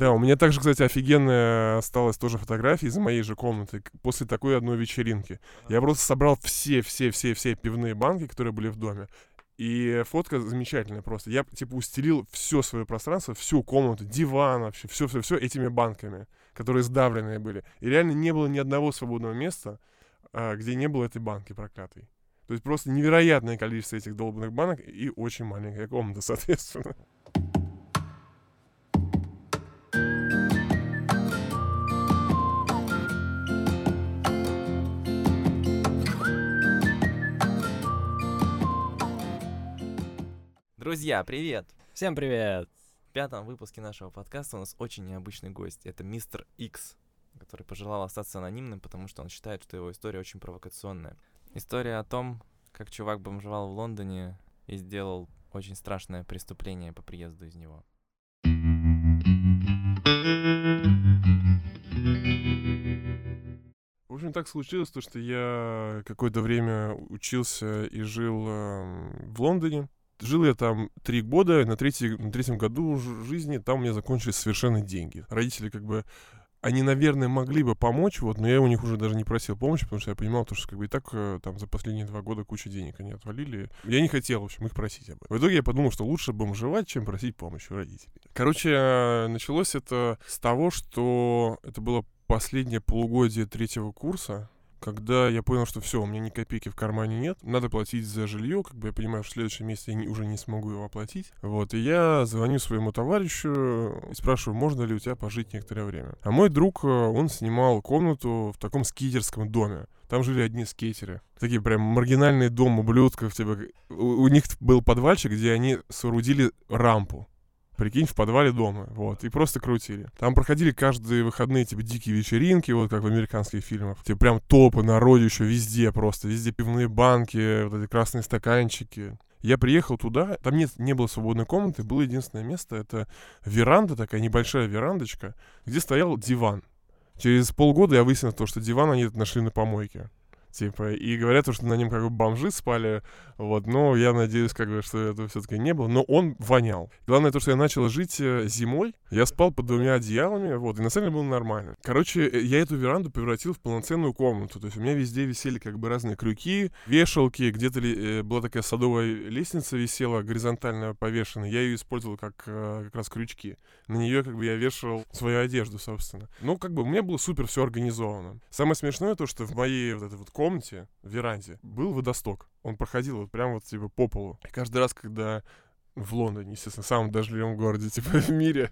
Да, у меня также, кстати, офигенная осталась тоже фотография из моей же комнаты после такой одной вечеринки. Я просто собрал все-все-все-все пивные банки, которые были в доме. И фотка замечательная просто. Я, типа, устелил все свое пространство, всю комнату, диван вообще, все-все-все этими банками, которые сдавленные были. И реально не было ни одного свободного места, а, где не было этой банки проклятой. То есть просто невероятное количество этих долбанных банок и очень маленькая комната, соответственно. Друзья, привет! Всем привет! В пятом выпуске нашего подкаста у нас очень необычный гость. Это мистер Икс, который пожелал остаться анонимным, потому что он считает, что его история очень провокационная. История о том, как чувак бомжевал в Лондоне и сделал очень страшное преступление по приезду из него. В общем, так случилось, то, что я какое-то время учился и жил э, в Лондоне. Жил я там три года, на, третий, на третьем году жизни там у меня закончились совершенно деньги. Родители как бы они, наверное, могли бы помочь, вот, но я у них уже даже не просил помощи, потому что я понимал, то, что как бы и так э, там за последние два года куча денег они отвалили. Я не хотел, в общем, их просить об этом. В итоге я подумал, что лучше бомжевать, чем просить помощи у родителей. Короче, э, началось это с того, что это было последнее полугодие третьего курса, когда я понял, что все, у меня ни копейки в кармане нет, надо платить за жилье, как бы я понимаю, что в следующем месяце я не, уже не смогу его оплатить. Вот, и я звоню своему товарищу и спрашиваю, можно ли у тебя пожить некоторое время. А мой друг, э, он снимал комнату в таком скейтерском доме. Там жили одни скейтеры. Такие прям маргинальные дом ублюдков. Типа, у, у них был подвальчик, где они соорудили рампу прикинь, в подвале дома, вот, и просто крутили. Там проходили каждые выходные, типа, дикие вечеринки, вот, как в американских фильмах. Типа, прям топы, еще везде просто, везде пивные банки, вот эти красные стаканчики. Я приехал туда, там нет, не было свободной комнаты, было единственное место, это веранда, такая небольшая верандочка, где стоял диван. Через полгода я выяснил то, что диван они нашли на помойке. Типа, и говорят, что на нем как бы бомжи спали, вот, но я надеюсь, как бы, что это все-таки не было, но он вонял. Главное то, что я начал жить э, зимой, я спал под двумя одеялами, вот, и на самом деле было нормально. Короче, э, я эту веранду превратил в полноценную комнату, то есть у меня везде висели как бы разные крюки, вешалки, где-то ли, э, была такая садовая лестница висела, горизонтально повешенная, я ее использовал как как раз крючки. На нее как бы я вешал свою одежду, собственно. Ну, как бы у меня было супер все организовано. Самое смешное то, что в моей вот этой вот комнате, в веранде, был водосток. Он проходил вот прямо вот типа по полу. И каждый раз, когда в Лондоне, естественно, самом дождливом городе, типа, в мире,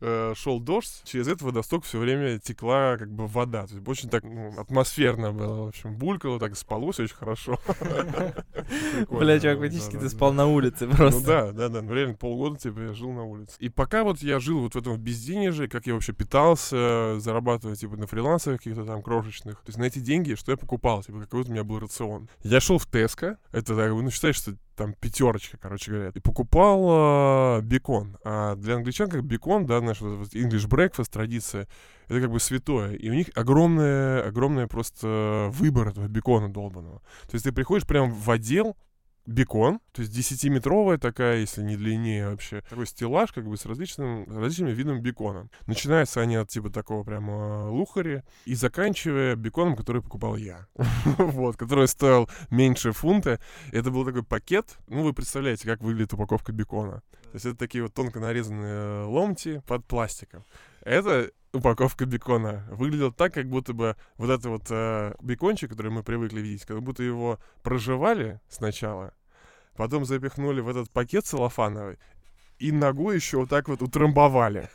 э, шел дождь, через этот водосток все время текла, как бы, вода. То есть очень так ну, атмосферно было, в общем, булькало, так спалось очень хорошо. Бля, чувак, фактически ты спал на улице просто. Ну да, да, да, ну реально полгода, типа, я жил на улице. И пока вот я жил вот в этом безденежье, как я вообще питался, зарабатывая, типа, на фрилансах каких-то там крошечных, то есть на эти деньги, что я покупал, типа, какой-то у меня был рацион. Я шел в Теско, это, так, ну, считаешь, что там пятерочка, короче говоря, и покупал э, бекон. А для англичан как бекон, да, знаешь, вот English breakfast традиция, это как бы святое. И у них огромная, огромная просто выбор этого бекона долбанного. То есть ты приходишь прям в отдел, бекон, то есть 10-метровая такая, если не длиннее вообще, такой стеллаж как бы с различным, различными видами бекона. Начинаются они от типа такого прямо лухари и заканчивая беконом, который покупал я. вот, который стоил меньше фунта. Это был такой пакет, ну вы представляете, как выглядит упаковка бекона. То есть это такие вот тонко нарезанные ломти под пластиком. Это упаковка бекона выглядела так, как будто бы вот этот вот э, бекончик, который мы привыкли видеть, как будто его проживали сначала, потом запихнули в этот пакет целлофановый и ногой еще вот так вот утрамбовали.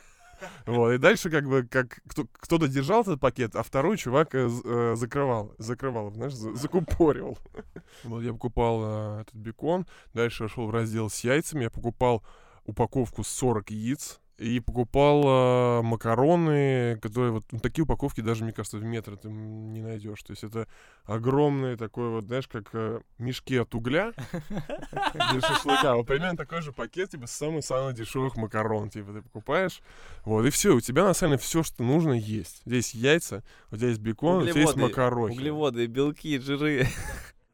Вот, и дальше как бы как кто, кто-то держал этот пакет, а второй чувак э, э, закрывал, закрывал, знаешь, за, закупорил. Вот я покупал э, этот бекон, дальше я шел в раздел с яйцами, я покупал упаковку 40 яиц, и покупал э, макароны, которые вот ну, такие упаковки даже, мне кажется, в метро ты не найдешь. То есть это огромные такой вот, знаешь, как э, мешки от угля для шашлыка. Вот примерно такой же пакет, типа, самых-самых дешевых макарон, типа, ты покупаешь. Вот, и все, у тебя на самом деле все, что нужно, есть. Здесь яйца, у тебя есть бекон, у тебя есть макароны. Углеводы, белки, жиры.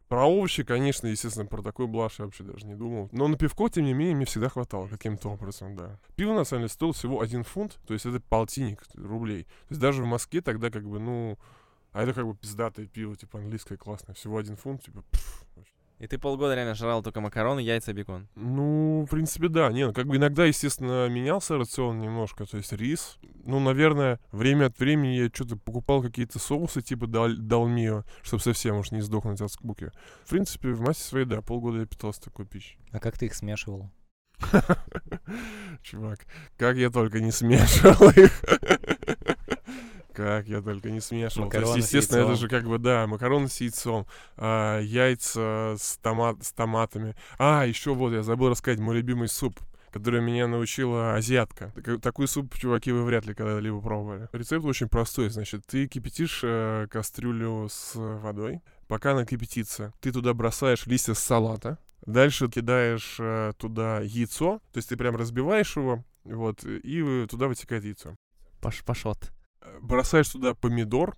Про овощи, конечно, естественно, про такой блаш я вообще даже не думал. Но на пивко, тем не менее, мне всегда хватало каким-то образом, да. Пиво, на самом деле, стоило всего один фунт, то есть это полтинник рублей. То есть даже в Москве тогда как бы, ну, а это как бы пиздатое пиво, типа английское классное, всего один фунт, типа, пф, вообще. И ты полгода реально жрал только макароны, яйца, бекон. Ну, в принципе, да. Не, ну, как бы иногда, естественно, менялся рацион немножко. То есть рис. Ну, наверное, время от времени я что-то покупал какие-то соусы типа дал далмио, чтобы совсем уж не сдохнуть от скуки. В принципе, в массе своей, да, полгода я питался такой пищей. А как ты их смешивал? Чувак, как я только не смешивал их. Как я только не смешивал. То есть, Макароны с естественно, это же как бы, да, макароны с яйцом, а, яйца с, томат, с томатами. А, еще вот, я забыл рассказать, мой любимый суп который меня научила азиатка. Так- Такой суп, чуваки, вы вряд ли когда-либо пробовали. Рецепт очень простой. Значит, ты кипятишь э, кастрюлю с водой. Пока она кипятится, ты туда бросаешь листья салата. Дальше кидаешь э, туда яйцо. То есть ты прям разбиваешь его, вот, и э, туда вытекает яйцо. Паш пашот. Э, Бросаешь туда помидор.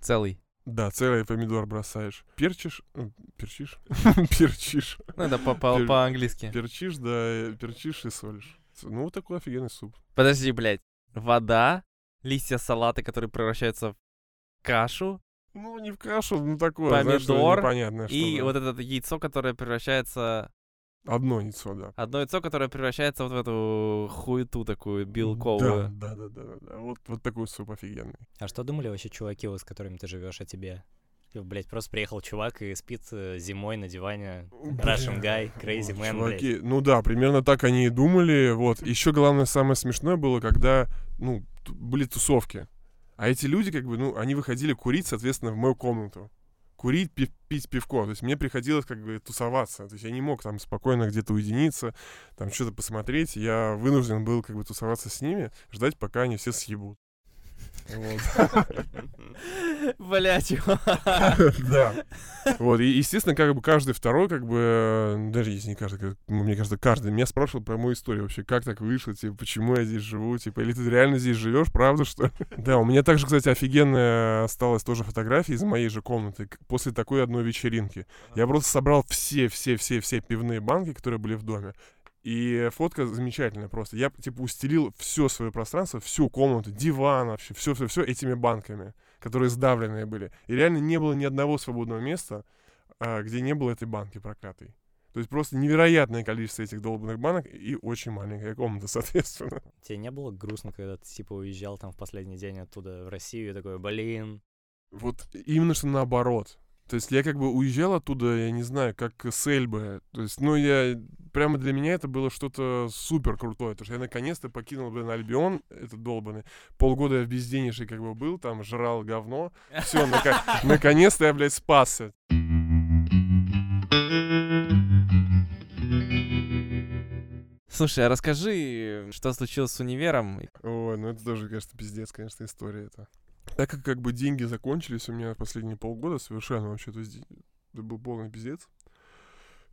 Целый. Да, целый помидор бросаешь. Перчишь. э, Перчишь? Перчишь. Ну, это по-английски. Перчишь, да, э, перчишь и солишь. Ну, вот такой офигенный суп. Подожди, блядь. Вода, листья салата, которые превращаются в кашу, Ну, не в кашу, ну такое, знаешь, что Помидор непонятное. что, и да. вот это яйцо, которое превращается... Одно яйцо, да. Одно яйцо, которое превращается вот в эту хуету такую белковую. Да, да, да, да, да. Вот, вот такой суп офигенный. А что думали вообще чуваки, вот, с которыми ты живешь, о тебе? Типа, Блять, просто приехал чувак и спит э, зимой на диване. Russian guy, crazy man, чуваки, ну да, примерно так они и думали. Вот. Еще главное, самое смешное было, когда, ну, были тусовки. А эти люди, как бы, ну, они выходили курить, соответственно, в мою комнату. Курить, пи- пить пивко. То есть мне приходилось, как бы, тусоваться. То есть я не мог там спокойно где-то уединиться, там что-то посмотреть. Я вынужден был, как бы, тусоваться с ними, ждать, пока они все съебут. Вот. Блять, Да. Вот, и, естественно, как бы каждый второй, как бы, э, даже если не каждый, ну, мне кажется, каждый меня спрашивал про мою историю вообще, как так вышло, типа, почему я здесь живу, типа, или ты реально здесь живешь, правда, что ли? Да, у меня также, кстати, офигенная осталась тоже фотография из моей же комнаты после такой одной вечеринки. Я просто собрал все-все-все-все пивные банки, которые были в доме, и фотка замечательная просто. Я, типа, устелил все свое пространство, всю комнату, диван вообще, все-все-все этими банками, которые сдавленные были. И реально не было ни одного свободного места, а, где не было этой банки проклятой. То есть просто невероятное количество этих долбанных банок и очень маленькая комната, соответственно. Тебе не было грустно, когда ты, типа, уезжал там в последний день оттуда в Россию и такой, блин, Вот именно что наоборот. То есть я как бы уезжал оттуда, я не знаю, как с Эльбы. То есть, ну, я... Прямо для меня это было что-то супер крутое. Потому что я наконец-то покинул, блин, Альбион, этот долбанный. Полгода я в безденежье как бы был, там жрал говно. Все, наконец-то я, блядь, спасся. Слушай, а расскажи, что случилось с универом? Ой, ну это тоже, конечно, пиздец, конечно, история это. Так как как бы деньги закончились у меня последние полгода совершенно вообще, то есть это был полный пиздец.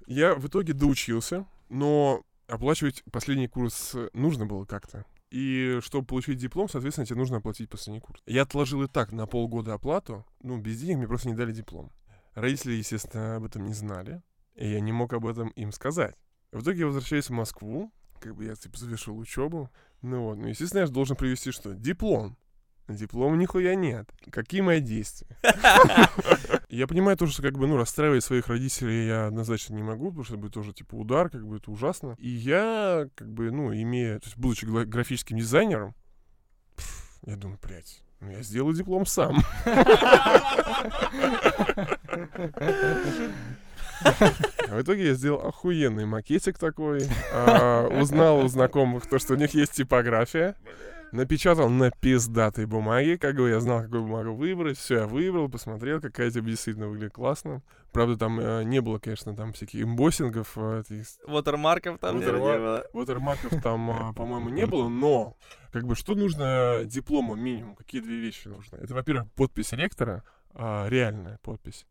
Я в итоге доучился, но оплачивать последний курс нужно было как-то. И чтобы получить диплом, соответственно, тебе нужно оплатить последний курс. Я отложил и так на полгода оплату, ну, без денег мне просто не дали диплом. Родители, естественно, об этом не знали, и я не мог об этом им сказать. В итоге я возвращаюсь в Москву, как бы я, типа, завершил учебу, ну вот, ну, естественно, я же должен привести что? Диплом. Диплома нихуя нет. Какие мои действия? Я понимаю тоже, что как бы, ну, расстраивать своих родителей я однозначно не могу, потому что это будет тоже, типа, удар, как бы это ужасно. И я, как бы, ну, имея, то есть, будучи графическим дизайнером, пф, я думаю, блядь, ну, я сделаю диплом сам. А в итоге я сделал охуенный макетик такой. а, узнал у знакомых то, что у них есть типография. Напечатал на пиздатой бумаге, как бы я знал, какую бумагу выбрать. Все, я выбрал, посмотрел, какая тебе действительно выглядит классно. Правда, там э, не было, конечно, там всяких эмбоссингов, э, этих Вотермарков там не было. Watermark'ов там, а, по-моему, не было, но как бы что нужно диплому минимум? Какие две вещи нужны? Это, во-первых, подпись ректора, а, реальная подпись,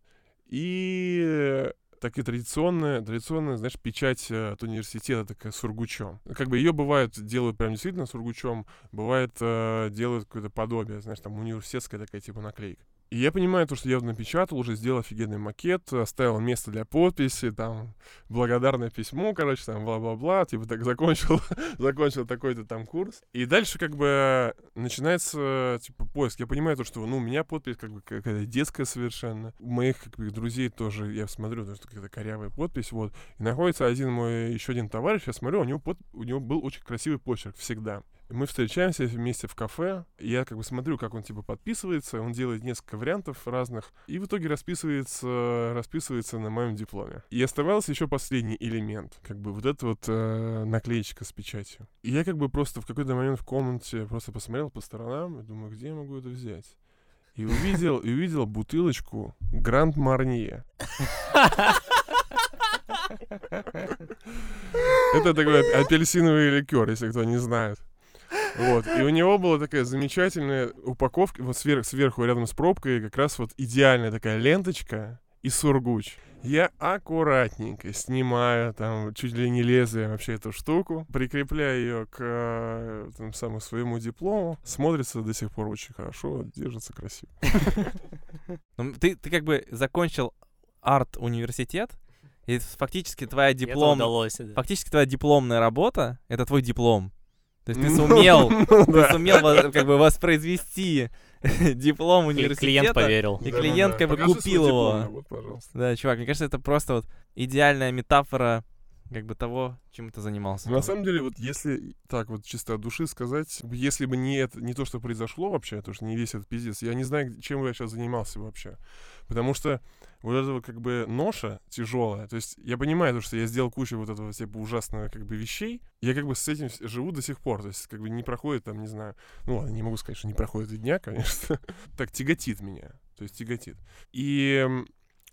и такие традиционная, традиционная, знаешь, печать э, от университета такая сургучом. Как бы ее бывает делают прям действительно сургучом, бывает э, делают какое-то подобие, знаешь, там университетская такая типа наклейка. И я понимаю то, что я напечатал, уже сделал офигенный макет, оставил место для подписи, там, благодарное письмо, короче, там, бла-бла-бла, типа так закончил, закончил такой-то там курс. И дальше как бы начинается, типа, поиск. Я понимаю то, что, ну, у меня подпись как бы какая-то детская совершенно. У моих, как бы, друзей тоже, я смотрю, то, что какая-то корявая подпись, вот. И находится один мой, еще один товарищ, я смотрю, у него, под, у него был очень красивый почерк всегда. Мы встречаемся вместе в кафе, я как бы смотрю, как он типа подписывается, он делает несколько вариантов разных, и в итоге расписывается, расписывается на моем дипломе. И оставался еще последний элемент, как бы вот эта вот э, наклеечка с печатью. И я как бы просто в какой-то момент в комнате просто посмотрел по сторонам и думаю, где я могу это взять? И увидел, и увидел бутылочку Гранд Марнье. Это такой апельсиновый ликер, если кто не знает. Вот. И у него была такая замечательная упаковка, вот сверх, сверху рядом с пробкой как раз вот идеальная такая ленточка и сургуч. Я аккуратненько снимаю там чуть ли не лезвие вообще эту штуку, прикрепляю ее к э, там, самому своему диплому. Смотрится до сих пор очень хорошо, держится красиво. Ну, ты, ты как бы закончил арт-университет, и фактически твоя диплом... Фактически твоя дипломная работа — это твой диплом. То есть ты сумел, ты сумел как бы воспроизвести диплом университета. Клиент поверил. И клиент как бы купил его. диплом, вот, пожалуйста. Да, чувак, мне кажется, это просто вот идеальная метафора как бы того, чем ты занимался. На самом деле, вот если так вот чисто от души сказать, если бы не, это, не то, что произошло вообще, то, что не весь этот пиздец, я не знаю, чем бы я сейчас занимался вообще. Потому что вот этого как бы ноша тяжелая, то есть я понимаю, то, что я сделал кучу вот этого типа ужасного как бы вещей, я как бы с этим живу до сих пор, то есть как бы не проходит там, не знаю, ну ладно, не могу сказать, что не проходит и дня, конечно, так тяготит меня, то есть тяготит. И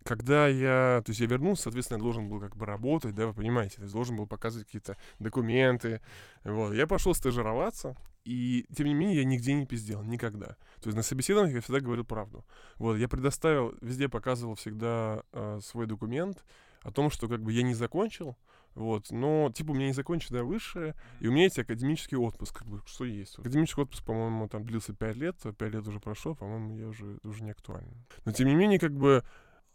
когда я, то есть я вернулся, соответственно, я должен был как бы работать, да, вы понимаете, то есть должен был показывать какие-то документы, вот. Я пошел стажироваться, и тем не менее я нигде не пиздел, никогда. То есть на собеседованиях я всегда говорил правду. Вот, я предоставил, везде показывал всегда э, свой документ о том, что как бы я не закончил, вот, но, типа, у меня не законченное высшее, и у меня есть академический отпуск, как бы, что есть. Академический отпуск, по-моему, там длился 5 лет, а 5 лет уже прошло, по-моему, я уже, уже не актуален. Но, тем не менее, как бы,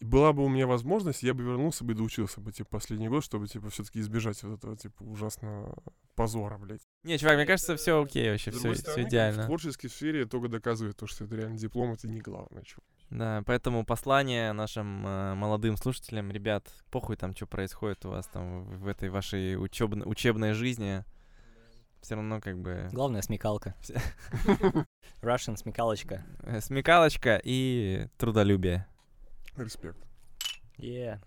была бы у меня возможность, я бы вернулся бы и доучился бы, типа, последний год, чтобы, типа, все-таки избежать вот этого, типа, ужасного позора, блядь. Не, чувак, мне кажется, все окей вообще, все, все стороны, В идеально. творческой сфере только доказывает то, что это реально диплом, это не главное. чувак. Да, поэтому послание нашим э, молодым слушателям, ребят, похуй там, что происходит у вас там в, в этой вашей учебн- учебной жизни. Все равно как бы Главное смекалка. Russian смекалочка. смекалочка и трудолюбие. Респект. Yeah.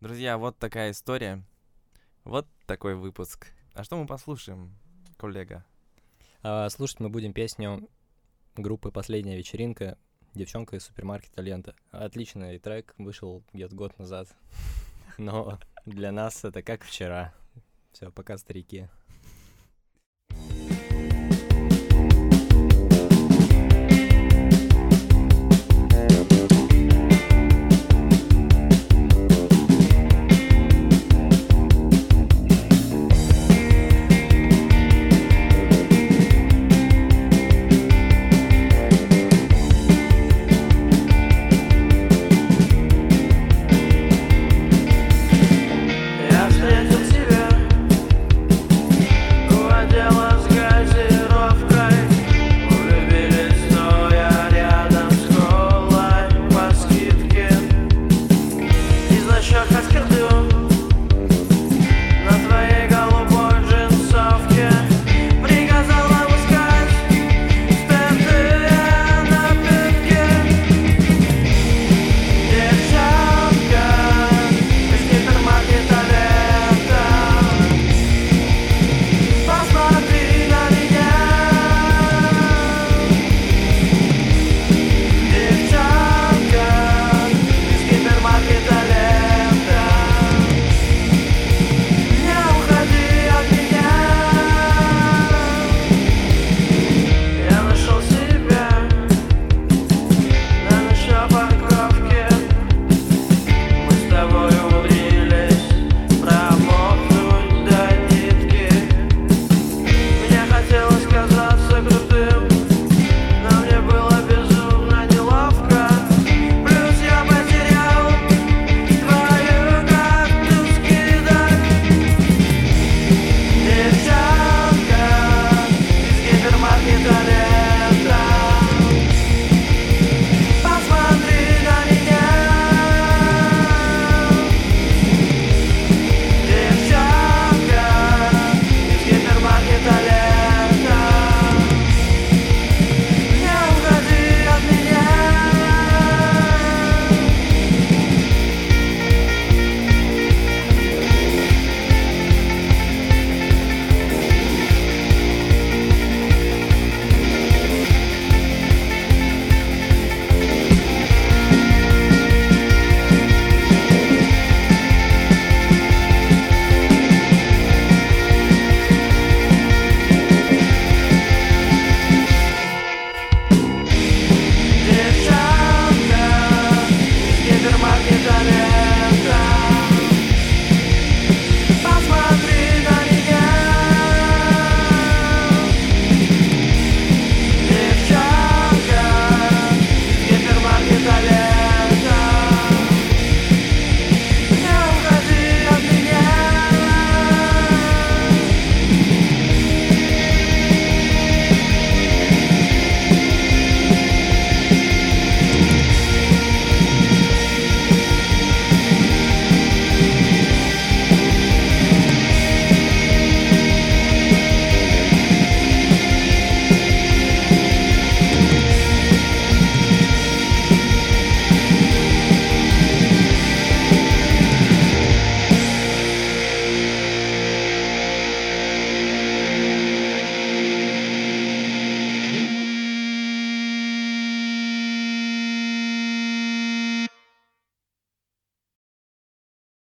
Друзья, вот такая история. Вот такой выпуск. А что мы послушаем, коллега? А, слушать мы будем песню группы «Последняя вечеринка» «Девчонка из супермаркета Лента». Отличный трек, вышел где-то год назад. Но для нас это как вчера. Все, пока, старики.